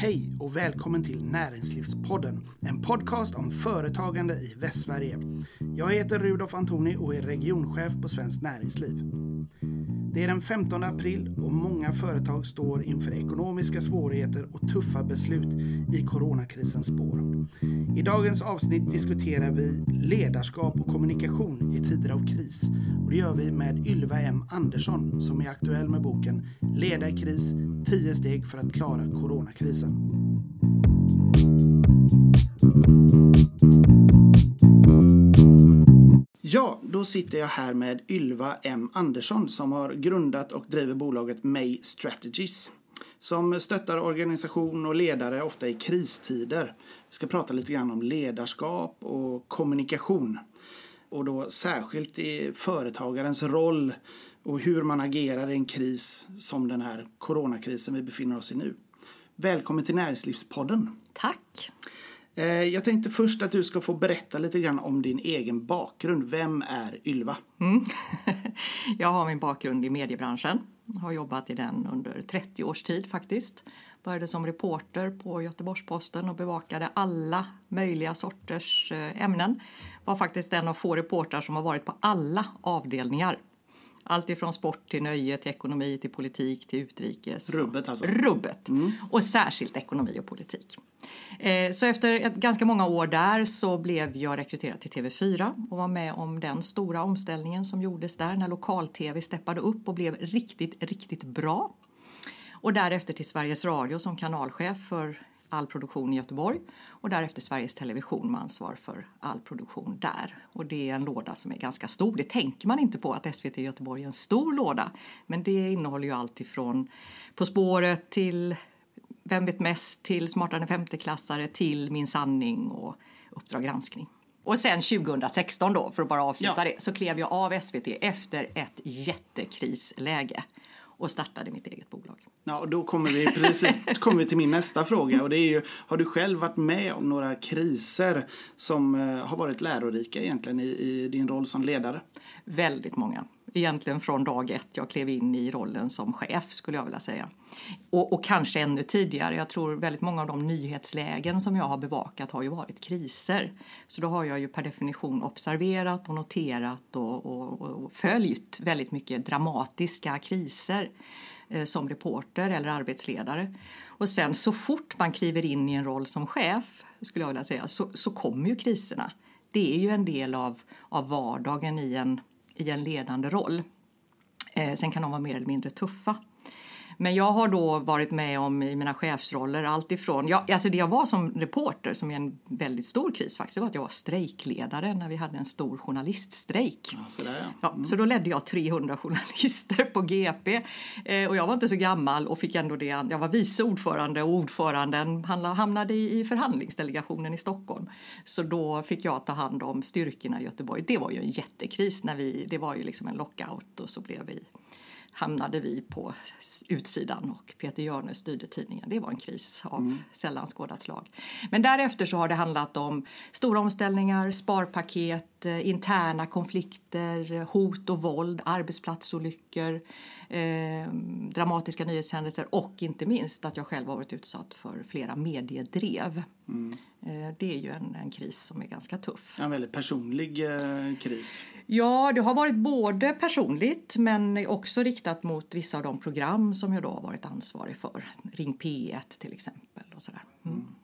Hej och välkommen till Näringslivspodden, en podcast om företagande i Västsverige. Jag heter Rudolf Antoni och är regionchef på Svenskt Näringsliv. Det är den 15 april och många företag står inför ekonomiska svårigheter och tuffa beslut i coronakrisens spår. I dagens avsnitt diskuterar vi ledarskap och kommunikation i tider av kris. Och det gör vi med Ylva M Andersson som är aktuell med boken Leda i kris 10 steg för att klara coronakrisen. Ja, då sitter jag här med Ylva M Andersson som har grundat och driver bolaget May Strategies som stöttar organisation och ledare ofta i kristider. Vi ska prata lite grann om ledarskap och kommunikation och då särskilt i företagarens roll och hur man agerar i en kris som den här coronakrisen vi befinner oss i nu. Välkommen till Näringslivspodden. Tack. Eh, jag tänkte först att du ska få berätta lite grann om din egen bakgrund. Vem är Ylva? Mm. Jag har min bakgrund i mediebranschen. Har jobbat i den under 30 års tid faktiskt. Började som reporter på Göteborgs-Posten och bevakade alla möjliga sorters eh, ämnen. Var faktiskt en av få reportrar som har varit på alla avdelningar allt ifrån sport till nöje, till ekonomi, till politik, till utrikes. Rubbet alltså? Rubbet. Mm. Och särskilt ekonomi och politik. Eh, så efter ett, ganska många år där så blev jag rekryterad till TV4 och var med om den stora omställningen som gjordes där när lokal-TV steppade upp och blev riktigt, riktigt bra. Och därefter till Sveriges Radio som kanalchef för all produktion i Göteborg och därefter Sveriges Television med ansvar för all produktion där. Och det är en låda som är ganska stor. Det tänker man inte på att SVT Göteborg är en stor låda. Men det innehåller ju allt ifrån På spåret till vem vet mest till Smartare än femteklassare till Min sanning och Uppdrag granskning. Och sen 2016 då, för att bara avsluta ja. det, så klev jag av SVT efter ett jättekrisläge och startade mitt eget bolag. Ja, och då kommer vi, precis, kommer vi till min nästa fråga och det är ju, har du själv varit med om några kriser som eh, har varit lärorika egentligen i, i din roll som ledare? Väldigt många. Egentligen från dag ett jag klev in i rollen som chef skulle jag vilja säga. Och, och, kanske ännu tidigare. Jag tror väldigt många av de nyhetslägen som jag har bevakat har ju varit kriser. Så då har jag ju per definition observerat och noterat och, och, och följt väldigt mycket dramatiska kriser. Eh, som reporter eller arbetsledare. Och sen så fort man kliver in i en roll som chef skulle jag vilja säga, så, så kommer ju kriserna. Det är ju en del av, av vardagen i en, i en ledande roll. Eh, sen kan de vara mer eller mindre tuffa. Men jag har då varit med om i mina chefsroller allt ifrån, ja, alltså det jag var som reporter som är en väldigt stor kris faktiskt, det var att jag var strejkledare när vi hade en stor journaliststrejk. Ja, så, där, ja. Mm. så då ledde jag 300 journalister på GP eh, och jag var inte så gammal och fick ändå det, jag var vice ordförande och ordföranden hamnade i förhandlingsdelegationen i Stockholm. Så då fick jag ta hand om styrkorna i Göteborg. Det var ju en jättekris när vi, det var ju liksom en lockout och så blev vi hamnade vi på utsidan och Peter Hjörne styrde tidningen. Det var en kris av mm. sällan skådat slag. Men därefter så har det handlat om stora omställningar, sparpaket, eh, interna konflikter, hot och våld, arbetsplatsolyckor, eh, dramatiska nyhetshändelser och inte minst att jag själv har varit utsatt för flera mediedrev. Mm. Eh, det är ju en, en, kris som är ganska tuff. En väldigt personlig eh, kris. Ja, det har varit både personligt men också riktat mot vissa av de program som jag då har varit ansvarig för. Ring P1 till exempel och sådär. Mm. Mm.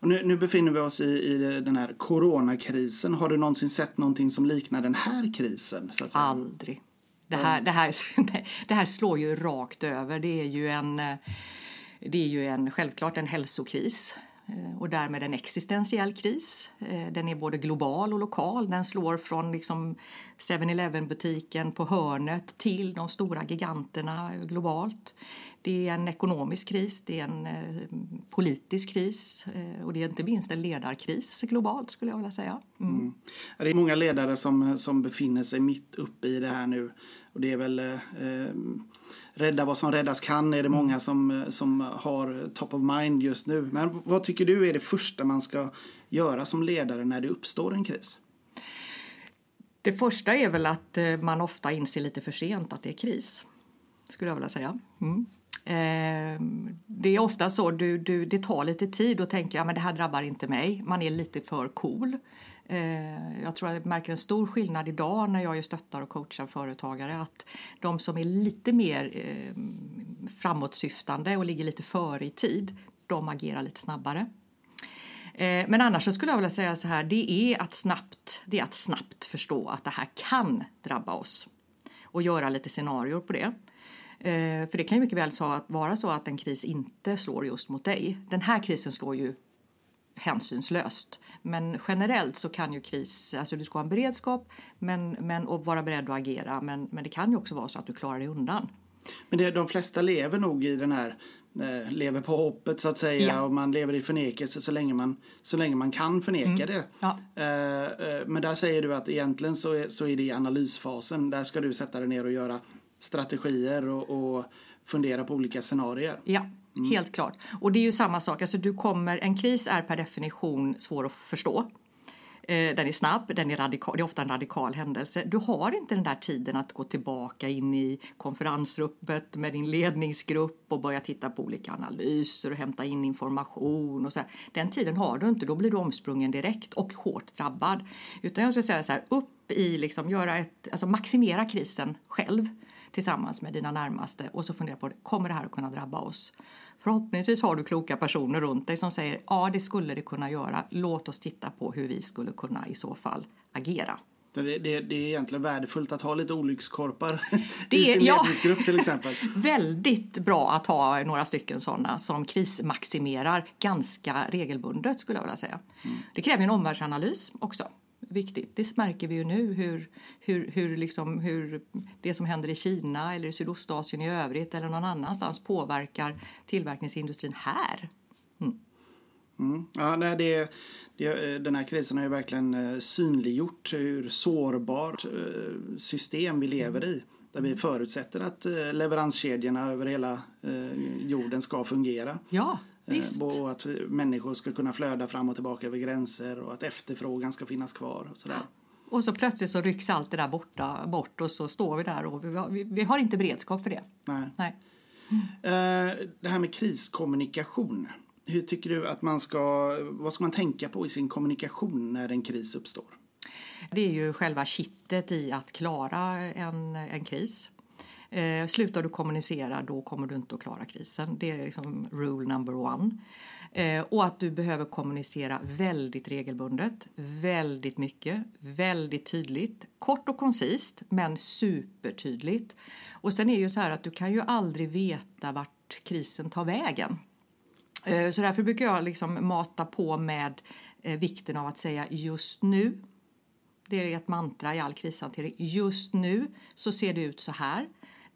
Och nu, nu, befinner vi oss i, i den här coronakrisen. Har du någonsin sett någonting som liknar den här krisen? Så? Aldrig. Det här, det, här, det här slår ju rakt över. Det är ju en, eh, det är ju en, självklart en hälsokris Eh, och därmed en existentiell kris. Eh, den är både global och lokal. Den slår från liksom 7-Eleven-butiken på hörnet till de stora giganterna globalt. Det är en ekonomisk kris, det är en eh, politisk kris och det är inte minst en ledarkris globalt skulle jag vilja säga. Mm. Mm. Det är många ledare som, som befinner sig mitt uppe i det här nu och det är väl eh, rädda vad som räddas kan är det många som, som har top of mind just nu. Men vad tycker du är det första man ska göra som ledare när det uppstår en kris? Det första är väl att eh, man ofta inser lite för sent att det är kris. Skulle jag vilja säga. Mm. Eh, det är ofta så, du, du, det tar lite tid och tänker att ja, det här drabbar inte mig. Man är lite för cool. Eh, jag tror att jag märker en stor skillnad idag när jag stöttar och coachar företagare att de som är lite mer eh, framåtsyftande och ligger lite före i tid, de agerar lite snabbare. Ehm, men annars så skulle jag vilja säga så här, det är att snabbt, det är att snabbt förstå att det här kan drabba oss och göra lite scenarier på det. Eh, för det kan ju mycket väl vara så att en kris inte slår just mot dig. Den här krisen slår ju hänsynslöst. Men generellt så kan ju kris, alltså du ska ha en beredskap men, men, och vara beredd att agera. Men, men det kan ju också vara så att du klarar dig undan. Men det, de flesta lever nog i den här eh, lever på hoppet så att säga ja. och man lever i förnekelse så länge man, så länge man kan förneka mm. det. Ja. Eh, eh, men där säger du att egentligen så är, så är det i analysfasen. Där ska du sätta dig ner och göra strategier och, och fundera på olika scenarier. Ja, mm. helt klart. Och det är ju samma sak. Alltså du kommer, en kris är per definition svår att förstå. Eh, den är snabb, den är radikal, det är ofta en radikal händelse. Du har inte den där tiden att gå tillbaka in i konferensrummet med din ledningsgrupp och börja titta på olika analyser och hämta in information. Och så här. Den tiden har du inte, då blir du omsprungen direkt och hårt drabbad. Utan jag skulle säga så här, upp i liksom, göra ett, alltså maximera krisen själv tillsammans med dina närmaste och så fundera på kommer det här att kunna drabba oss? Förhoppningsvis har du kloka personer runt dig som säger ja, det skulle det kunna göra. Låt oss titta på hur vi skulle kunna i så fall agera. Det, det, det, är egentligen värdefullt att ha lite olyckskorpar det i sin ja, ledningsgrupp till exempel. väldigt bra att ha några stycken sådana som krismaximerar ganska regelbundet skulle jag vilja säga. Mm. Det kräver en omvärldsanalys också viktigt. Det märker vi ju nu hur, hur, hur, liksom, hur det som händer i Kina eller i Sydostasien i övrigt eller någon annanstans påverkar tillverkningsindustrin här. Mm. Mm. Ja, nej, det, det, den här krisen har ju verkligen eh, synliggjort hur sårbart eh, system vi lever i. Där vi förutsätter att eh, leveranskedjorna över hela jorden ska fungera. Ja. Eh, Visst. Och att människor ska kunna flöda fram och tillbaka över gränser och att efterfrågan ska finnas kvar. Och, sådär. och så plötsligt så rycks allt det där borta, bort och så står vi där och vi, vi, vi har inte beredskap för det. Nej. Nej. Mm. Det här med kriskommunikation. Hur tycker du att man ska, vad ska man tänka på i sin kommunikation när en kris uppstår? Det är ju själva kittet i att klara en, en kris. Eh, slutar du kommunicera då kommer du inte att klara krisen. Det är liksom rule number one. Eh, och att du behöver kommunicera väldigt regelbundet, väldigt mycket, väldigt tydligt, kort och koncist men supertydligt. Och sen är det ju så här att du kan ju aldrig veta vart krisen tar vägen. Eh, så därför brukar jag liksom mata på med eh, vikten av att säga just nu. Det är ett mantra i all krishantering. Just nu så ser det ut så här.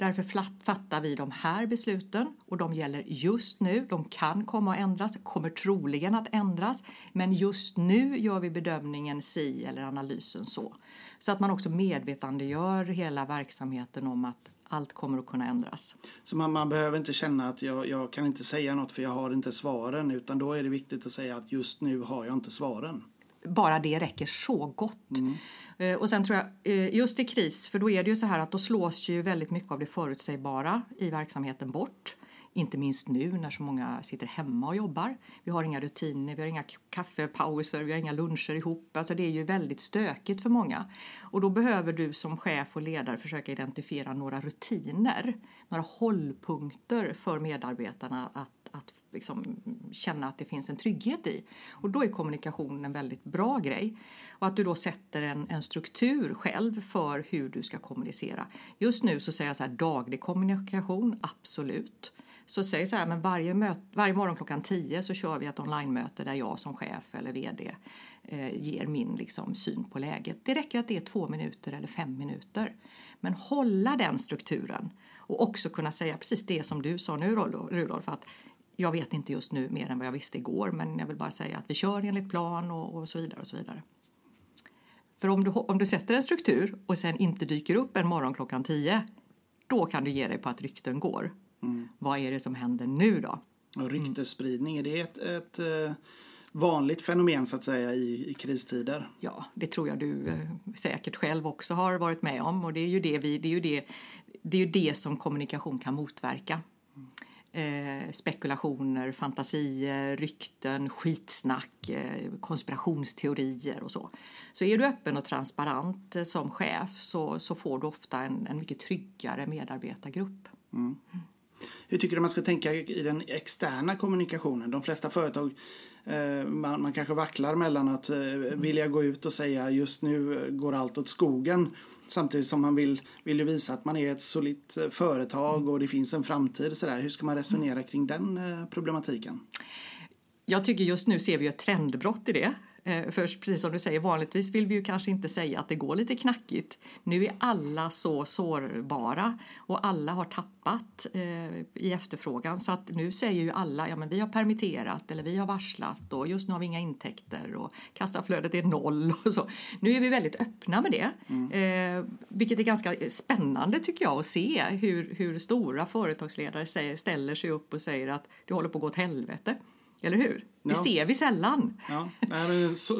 Därför fattar vi de här besluten och de gäller just nu. De kan komma att ändras, kommer troligen att ändras, men just nu gör vi bedömningen si eller analysen så. Så att man också medvetandegör hela verksamheten om att allt kommer att kunna ändras. Så man, man behöver inte känna att jag, jag kan inte säga något för jag har inte svaren utan då är det viktigt att säga att just nu har jag inte svaren. Bara det räcker så gott. Mm. Eh, och sen tror jag, eh, just i kris, för då är det ju så här att då slås ju väldigt mycket av det förutsägbara i verksamheten bort. Inte minst nu när så många sitter hemma och jobbar. Vi har inga rutiner, vi har inga kaffepauser, vi har inga luncher ihop. Alltså det är ju väldigt stökigt för många. Och då behöver du som chef och ledare försöka identifiera några rutiner, några hållpunkter för medarbetarna att, att liksom känna att det finns en trygghet i. Och då är kommunikation en väldigt bra grej. Och att du då sätter en, en struktur själv för hur du ska kommunicera. Just nu så säger jag så här daglig kommunikation, absolut. Så säg så här, men varje, möt, varje morgon klockan 10 så kör vi ett online-möte där jag som chef eller VD eh, ger min liksom, syn på läget. Det räcker att det är två minuter eller fem minuter. Men hålla den strukturen och också kunna säga precis det som du sa nu Rudolf, att jag vet inte just nu mer än vad jag visste igår men jag vill bara säga att vi kör enligt plan och, och så vidare och så vidare. För om du, om du sätter en struktur och sen inte dyker upp en morgon klockan 10 då kan du ge dig på att rykten går. Mm. Vad är det som händer nu då? Och ryktesspridning, är det ett, ett eh, vanligt fenomen så att säga i, i kristider? Ja, det tror jag du eh, säkert själv också har varit med om och det är ju det, vi, det, är ju det, det, är ju det som kommunikation kan motverka eh, spekulationer, fantasier, rykten, skitsnack, eh, konspirationsteorier och så. Så är du öppen och transparent eh, som chef så, så får du ofta en, en mycket tryggare medarbetargrupp. Mm. Hur tycker du man ska tänka i den externa kommunikationen? De flesta företag eh, man, man kanske vacklar mellan att eh, vilja gå ut och säga just nu går allt åt skogen samtidigt som man vill, vill ju visa att man är ett solitt eh, företag och det finns en framtid. Så där. Hur ska man resonera kring den eh, problematiken? Jag tycker just nu ser vi ett trendbrott i det. Eh, för precis som du säger, vanligtvis vill vi ju kanske inte säga att det går lite knackigt. Nu är alla så sårbara och alla har tappat eh, i efterfrågan så att nu säger ju alla ja men vi har permitterat eller vi har varslat och just nu har vi inga intäkter och kassaflödet är noll och så. Nu är vi väldigt öppna med det, mm. eh, vilket är ganska spännande tycker jag att se hur, hur stora företagsledare säger, ställer sig upp och säger att det håller på att gå åt helvete. Eller hur? Det ja. ser vi sällan. Ja.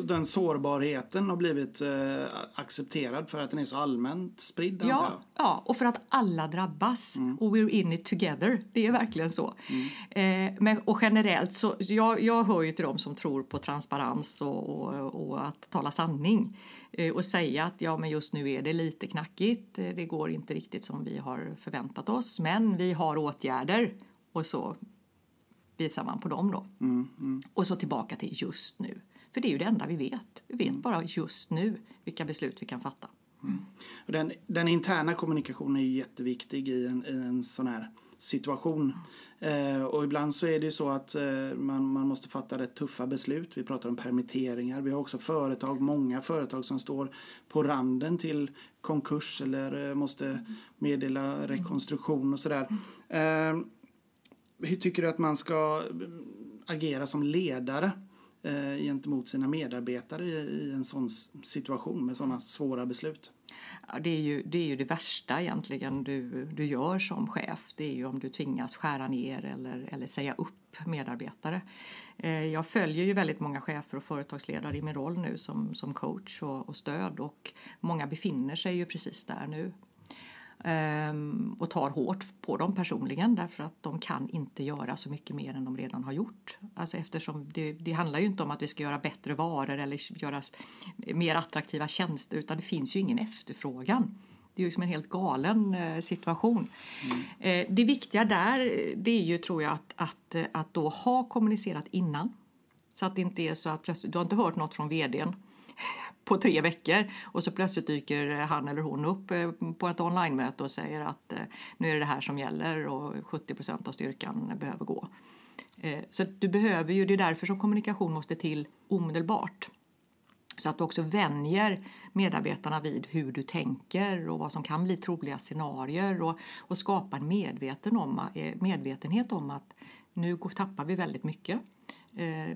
Den sårbarheten har blivit eh, accepterad för att den är så allmänt spridd. Ja, ja och för att alla drabbas. Mm. Och we're in it together. Det är verkligen så. Mm. Eh, men, och generellt så, jag, jag hör ju till dem som tror på transparens och, och, och att tala sanning eh, och säga att ja, men just nu är det lite knackigt. Eh, det går inte riktigt som vi har förväntat oss, men vi har åtgärder och så visar man på dem då. Mm, mm. Och så tillbaka till just nu. För det är ju det enda vi vet. Vi vet mm. bara just nu vilka beslut vi kan fatta. Mm. Den, den, interna kommunikationen är ju jätteviktig i en, i en sån här situation. Eh, och ibland så är det ju så att eh, man, man måste fatta rätt tuffa beslut. Vi pratar om permitteringar. Vi har också företag, många företag som står på randen till konkurs eller eh, måste meddela rekonstruktion och sådär. Eh, hur tycker du att man ska eh, agera som ledare eh, gentemot sina medarbetare i, i en sån situation med sådana svåra beslut? Ja, det, är ju, det är ju det värsta egentligen du, du gör som chef. Det är ju om du tvingas skära ner eller, eller säga upp medarbetare. Eh, jag följer ju väldigt många chefer och företagsledare i min roll nu som, som coach och, och stöd och många befinner sig ju precis där nu och tar hårt på dem personligen därför att de kan inte göra så mycket mer än de redan har gjort. Alltså eftersom det, det handlar ju inte om att vi ska göra bättre varor eller göra mer attraktiva tjänster utan det finns ju ingen efterfrågan. Det är ju liksom en helt galen eh, situation. Mm. Eh, det viktiga där det är ju tror jag att, att, att då ha kommunicerat innan. Så att det inte är så att plötsligt, du har inte hört något från vdn på tre veckor och så plötsligt dyker han eller hon upp eh, på ett online-möte och säger att eh, nu är det det här som gäller och 70% av styrkan behöver gå. Eh, så du behöver ju, det är därför som kommunikation måste till omedelbart. Så att du också vänjer medarbetarna vid hur du tänker och vad som kan bli troliga scenarier och, och skapar medveten om, medvetenhet om att nu tappar vi väldigt mycket.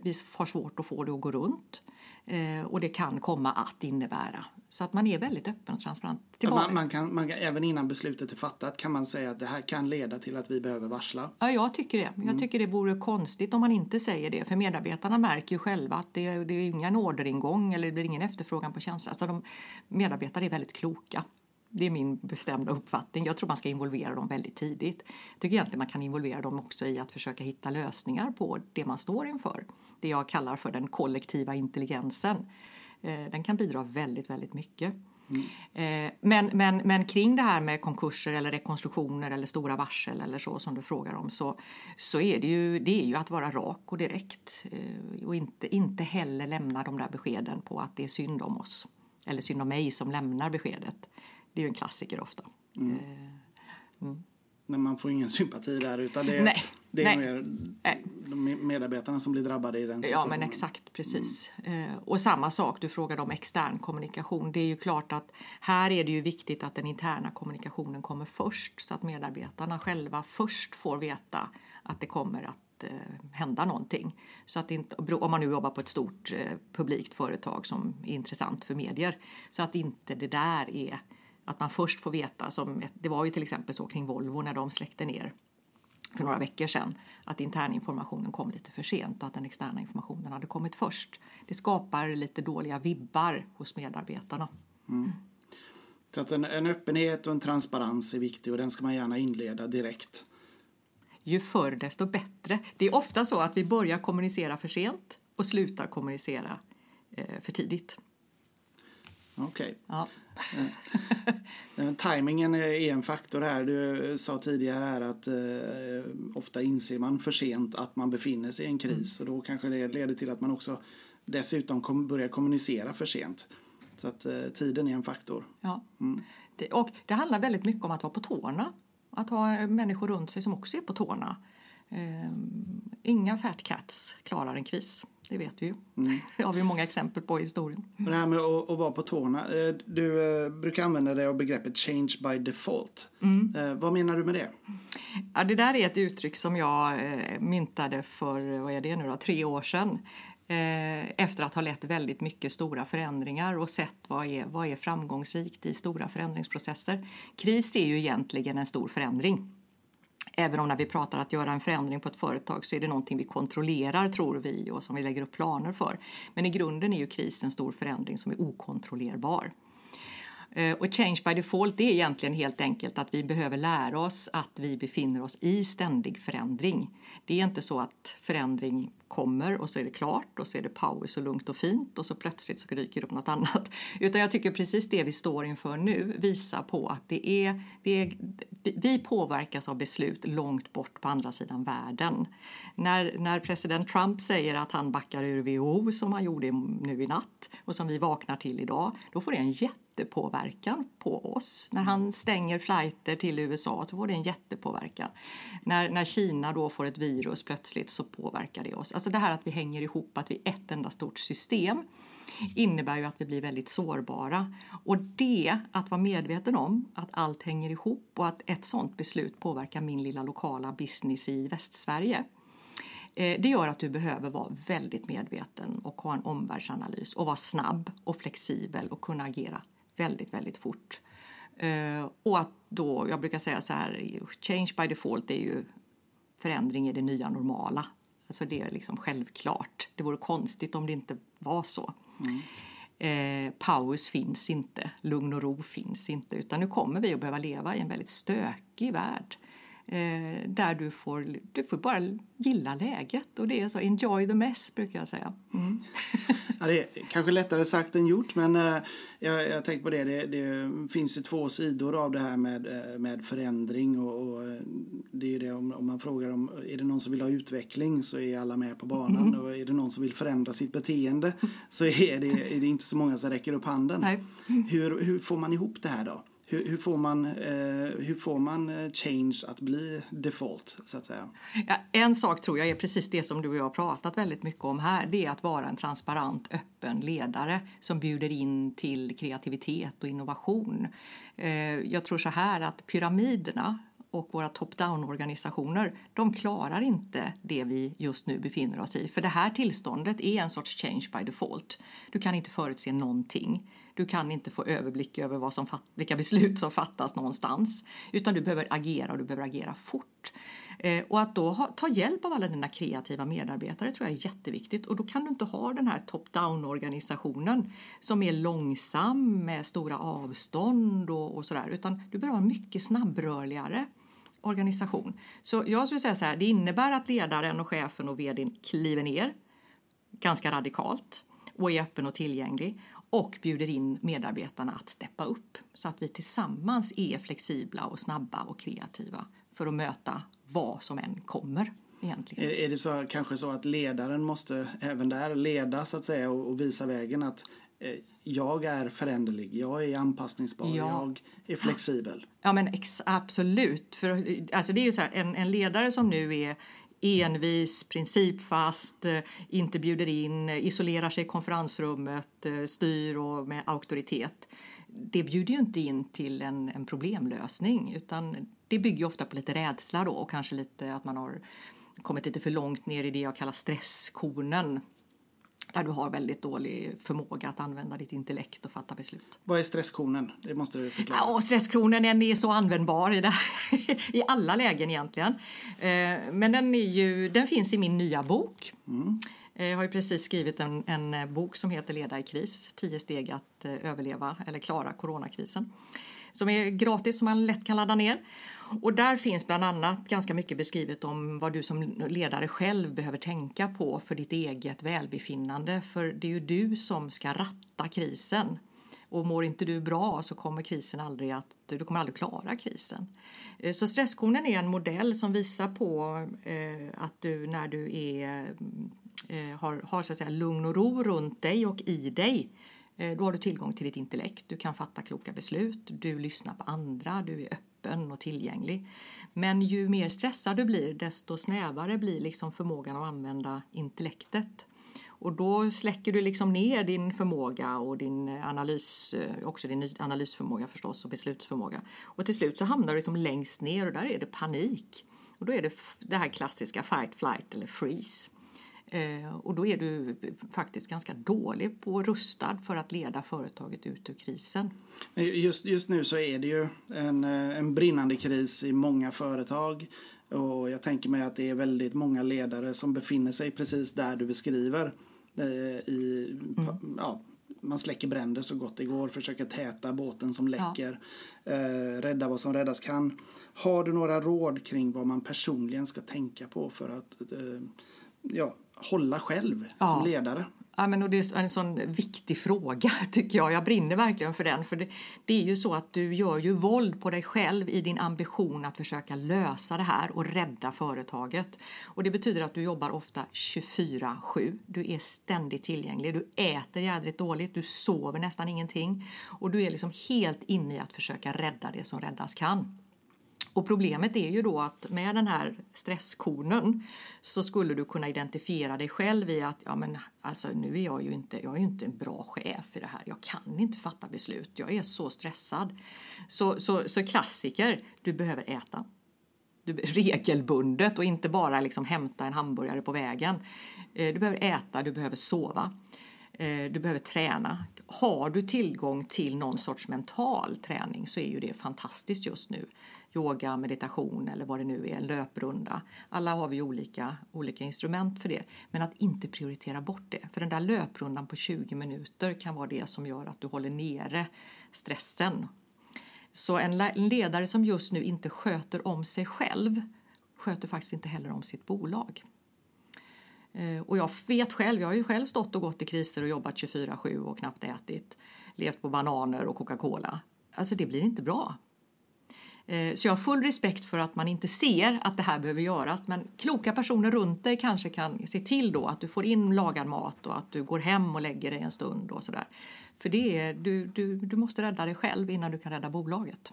Vi har svårt att få det att gå runt. Eh, och det kan komma att innebära. Så att man är väldigt öppen och transparent. Man, man, kan, man kan, även innan beslutet är fattat kan man säga att det här kan leda till att vi behöver varsla. Ja, jag tycker det. Mm. Jag tycker det vore konstigt om man inte säger det. För medarbetarna märker ju själva att det, det är ingen orderingång eller det blir ingen efterfrågan på tjänster. Alltså de, medarbetare är väldigt kloka. Det är min bestämda uppfattning. Jag tror man ska involvera dem väldigt tidigt. Jag tycker egentligen man kan involvera dem också i att försöka hitta lösningar på det man står inför det jag kallar för den kollektiva intelligensen. Eh, den kan bidra väldigt, väldigt mycket. Mm. Men, men, men kring det här med konkurser eller rekonstruktioner eller stora varsel eller så som du frågar om så, så är det ju, det är ju att vara rak och direkt eh, och inte, inte heller lämna de där beskeden på att det är synd om oss eller synd om mig som lämnar beskedet. Det är ju en klassiker ofta. Mm. Mm. Men man får ingen sympati där utan det är, nej, det är nej, mer nej. de medarbetarna som blir drabbade i den situationen. Ja men exakt, precis. Mm. Eh, och samma sak, du frågade om extern kommunikation. Det är ju klart att här är det ju viktigt att den interna kommunikationen kommer först så att medarbetarna själva först får veta att det kommer att eh, hända någonting. Så att inte, om man nu jobbar på ett stort eh, publikt företag som är intressant för medier. Så att inte det där är att man först får veta, som det var ju till exempel så kring Volvo när de släckte ner för några veckor sedan, att interninformationen kom lite för sent och att den externa informationen hade kommit först. Det skapar lite dåliga vibbar hos medarbetarna. Mm. Så att en, en öppenhet och en transparens är viktig och den ska man gärna inleda direkt. ju förr desto bättre. Det är ofta så att vi börjar kommunicera för sent och slutar kommunicera eh, för tidigt. Okej. Okay. Ja. Eh, timingen är en faktor här. Du sa tidigare här att eh, ofta inser man för sent att man befinner sig i en kris mm. och då kanske det leder till att man också dessutom kom, börjar kommunicera för sent. Så att eh, tiden är en faktor. Ja. Mm. Det, och det handlar väldigt mycket om att vara på tårna. Att ha människor runt sig som också är på tårna. Eh, inga fat cats klarar en kris. Det vet vi ju. Mm. Det har vi många exempel på i historien. Det här med att, att vara på tårna. Eh, du eh, brukar använda dig av begreppet change by default. Mm. Eh, vad menar du med det? Ja, det där är ett uttryck som jag myntade för vad är det nu då, tre år sedan. Efter att ha lett väldigt mycket stora förändringar och sett vad är, vad är framgångsrikt i stora förändringsprocesser. Kris är ju egentligen en stor förändring. Även om när vi pratar att göra en förändring på ett företag så är det någonting vi kontrollerar tror vi och som vi lägger upp planer för. Men i grunden är ju krisen en stor förändring som är okontrollerbar. Eh, och change by default det är egentligen helt enkelt att vi behöver lära oss att vi befinner oss i ständig förändring. Det är inte så att förändring kommer och så är det klart och så är det paus och lugnt och fint och så plötsligt så dyker det upp något annat. Utan jag tycker precis det vi står inför nu visar på att det är, vi, är, vi påverkas av beslut långt bort på andra sidan världen. När, när president Trump säger att han backar ur WHO som han gjorde nu i natt och som vi vaknar till idag, då får det en jätte jättepåverkan på oss. När han stänger flighter till USA så får det en jättepåverkan. När, när Kina då får ett virus plötsligt så påverkar det oss. Alltså det här att vi hänger ihop, att vi är ett enda stort system innebär ju att vi blir väldigt sårbara. Och det, att vara medveten om att allt hänger ihop och att ett sånt beslut påverkar min lilla lokala business i Västsverige eh, det gör att du behöver vara väldigt medveten och ha en omvärldsanalys och vara snabb och flexibel och kunna agera väldigt, väldigt fort. Uh, och att då, jag brukar säga så här, change by default är ju förändring i det nya normala. Alltså det är liksom självklart. Det vore konstigt om det inte var så. Mm. Eh, paus finns inte, lugn och ro finns inte utan nu kommer vi att behöva leva i en väldigt stökig värld eh, där du får, du får bara gilla läget och det är så enjoy the mess brukar jag säga. Mm. ja, det är kanske lättare sagt än gjort men eh, jag, jag tänker på det, det, det, finns ju två sidor av det här med, eh, med förändring och, och eh, det är ju det om, om, man frågar om är det någon som vill ha utveckling så är alla med på banan mm. och är det någon som vill förändra sitt beteende så är det, är det inte så många som räcker upp handen. Hur, hur får man ihop det här då? Hur, hur, får man, eh, hur får man eh, change att bli default så att säga? Ja, en sak tror jag är precis det som du och jag har pratat väldigt mycket om här. Det är att vara en transparent, öppen ledare som bjuder in till kreativitet och innovation. Eh, jag tror så här att pyramiderna och våra top-down-organisationer, de klarar inte det vi just nu befinner oss i. För det här tillståndet är en sorts change by default. Du kan inte förutse någonting. Du kan inte få överblick över vad som vilka beslut som fattas någonstans. Utan du behöver agera och du behöver agera fort. Eh, och att då ha, ta hjälp av alla dina kreativa medarbetare tror jag är jätteviktigt. Och då kan du inte ha den här top-down-organisationen som är långsam med stora avstånd och, och sådär. Utan du behöver vara mycket snabbrörligare organisation. Så jag skulle säga så här, det innebär att ledaren och chefen och vdn kliver ner ganska radikalt och är öppen och tillgänglig och bjuder in medarbetarna att steppa upp så att vi tillsammans är flexibla och snabba och kreativa för att möta vad som än kommer. Egentligen. Är, det så, kanske så att ledaren måste även där leda så att säga och, och visa vägen att eh, jag är föränderlig, jag är anpassningsbar, ja. jag är flexibel. Ja men ex, absolut. För, alltså det är ju så här, en, en ledare som nu är envis, principfast, eh, inte bjuder in, isolerar sig i konferensrummet, eh, styr och med auktoritet. Det bjuder ju inte in till en, en problemlösning utan det bygger ofta på lite rädsla då och kanske lite att man har kommit lite för långt ner i det jag kallar stresskonen där du har väldigt dålig förmåga att använda ditt intellekt och fatta beslut. Vad är stresskonen? Det måste du förklara. Ja, stresskonen den är så användbar i, det, i alla lägen egentligen. Eh, men den, är ju, den finns i min nya bok. Mm. Eh, jag har ju precis skrivit en, en bok som heter Leda i kris, 10 steg att eh, överleva eller klara coronakrisen som är gratis som man lätt kan ladda ner. Och där finns bland annat ganska mycket beskrivet om vad du som ledare själv behöver tänka på för ditt eget välbefinnande. För det är ju du som ska ratta krisen. Och mår inte du bra så kommer krisen aldrig att, du kommer aldrig klara krisen. Eh, så stresskonen är en modell som visar på eh, att du när du är, eh, har, har så att säga, lugn och ro runt dig och i dig Eh, då har du tillgång till ditt intellekt, du kan fatta kloka beslut, du lyssnar på andra, du är öppen och tillgänglig. Men ju mer stressad du blir desto snävare blir liksom förmågan att använda intellektet. Och då släcker du liksom ner din förmåga och din eh, analys, eh, också din analysförmåga förstås och beslutsförmåga. Och till slut så hamnar du liksom längst ner och där är det panik. Och då är det det här klassiska fight, flight eller freeze. Eh, och då är du faktiskt ganska dålig på rustad för att leda företaget ut ur krisen. Just, just nu så är det ju en, eh, en brinnande kris i många företag. Och jag tänker mig att det är väldigt många ledare som befinner sig precis där du beskriver. Eh, I, mm. ja, man släcker bränder så gott det går, försöker täta båten som läcker, ja. eh, rädda vad som räddas kan. Har du några råd kring vad man personligen ska tänka på för att eh, ja, hålla själv ja. som ledare? Ja, men och det är en sån viktig fråga tycker jag. Jag brinner verkligen för den. För det, det, är ju så att du gör ju våld på dig själv i din ambition att försöka lösa det här och rädda företaget. Och det betyder att du jobbar ofta 24-7. Du är ständigt tillgänglig. Du äter jädrigt dåligt. Du sover nästan ingenting. Och du är liksom helt inne i att försöka rädda det som räddas kan. Och problemet är ju då att med den här stresskonen så skulle du kunna identifiera dig själv i att ja men alltså nu är jag ju inte, jag är ju inte en bra chef i det här. Jag kan inte fatta beslut. Jag är så stressad. Så, så, så klassiker, du behöver äta. Du, regelbundet och inte bara liksom hämta en hamburgare på vägen. Eh, du behöver äta, du behöver sova. Eh, du behöver träna. Har du tillgång till någon sorts mental träning så är ju det fantastiskt just nu yoga, meditation eller vad det nu är, en löprunda. Alla har vi olika, olika instrument för det. Men att inte prioritera bort det. För den där löprundan på 20 minuter kan vara det som gör att du håller nere stressen. Så en ledare som just nu inte sköter om sig själv sköter faktiskt inte heller om sitt bolag. Eh, och jag vet själv, jag har ju själv stått och gått i kriser och jobbat 24-7 och knappt ätit, levt på bananer och Coca-Cola. Alltså det blir inte bra. Eh, så jag har full respekt för att man inte ser att det här behöver göras. Men kloka personer runt dig kanske kan se till då att du får in lagad mat och att du går hem och lägger dig en stund och sådär. För det är, du, du, du måste rädda dig själv innan du kan rädda bolaget.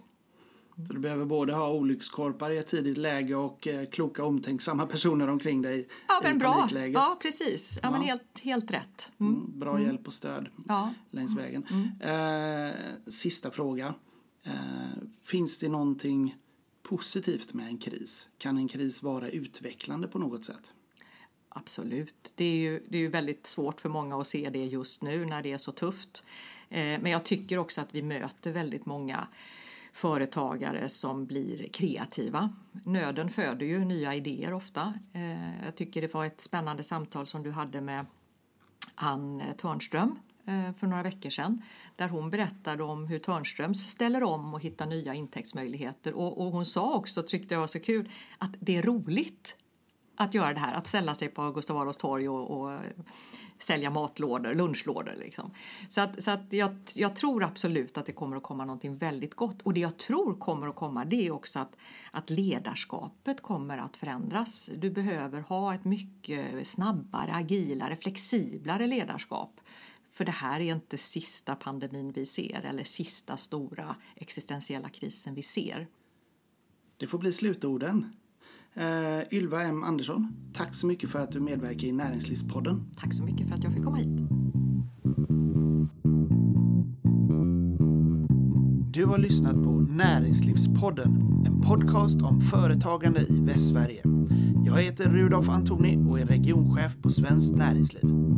Så du behöver både ha olyckskorpar i ett tidigt läge och eh, kloka omtänksamma personer omkring dig ja, men i bra. panikläget. Ja, precis. Ja, ja. Men helt, helt rätt. Mm. Mm, bra mm. hjälp och stöd längs vägen. Mm. Eh, sista fråga. Eh, finns det någonting positivt med en kris? Kan en kris vara utvecklande på något sätt? Absolut. Det är ju, det är ju väldigt svårt för många att se det just nu när det är så tufft. Eh, men jag tycker också att vi möter väldigt många företagare som blir kreativa. Nöden föder ju nya idéer ofta. Eh, jag tycker det var ett spännande samtal som du hade med Ann Törnström Eh, för några veckor sedan där hon berättade om hur Törnströms ställer om och hittar nya intäktsmöjligheter. Och, och hon sa också, tyckte jag var så kul, att det är roligt att göra det här, att ställa sig på Gustav Adolfs torg och, och sälja matlådor, lunchlådor. Liksom. Så, att, så att jag, jag, tror absolut att det kommer att komma någonting väldigt gott. Och det jag tror kommer att komma det är också att, att ledarskapet kommer att förändras. Du behöver ha ett mycket snabbare, agilare, flexiblare ledarskap för det här är inte sista pandemin vi ser eller sista stora existentiella krisen vi ser. Det får bli slutorden. Uh, Ylva M Andersson, tack så mycket för att du medverkar i Näringslivspodden. Tack så mycket för att jag fick komma hit. Du har lyssnat på Näringslivspodden, en podcast om företagande i Västsverige. Jag heter Rudolf Antoni och är regionchef på Svenskt Näringsliv.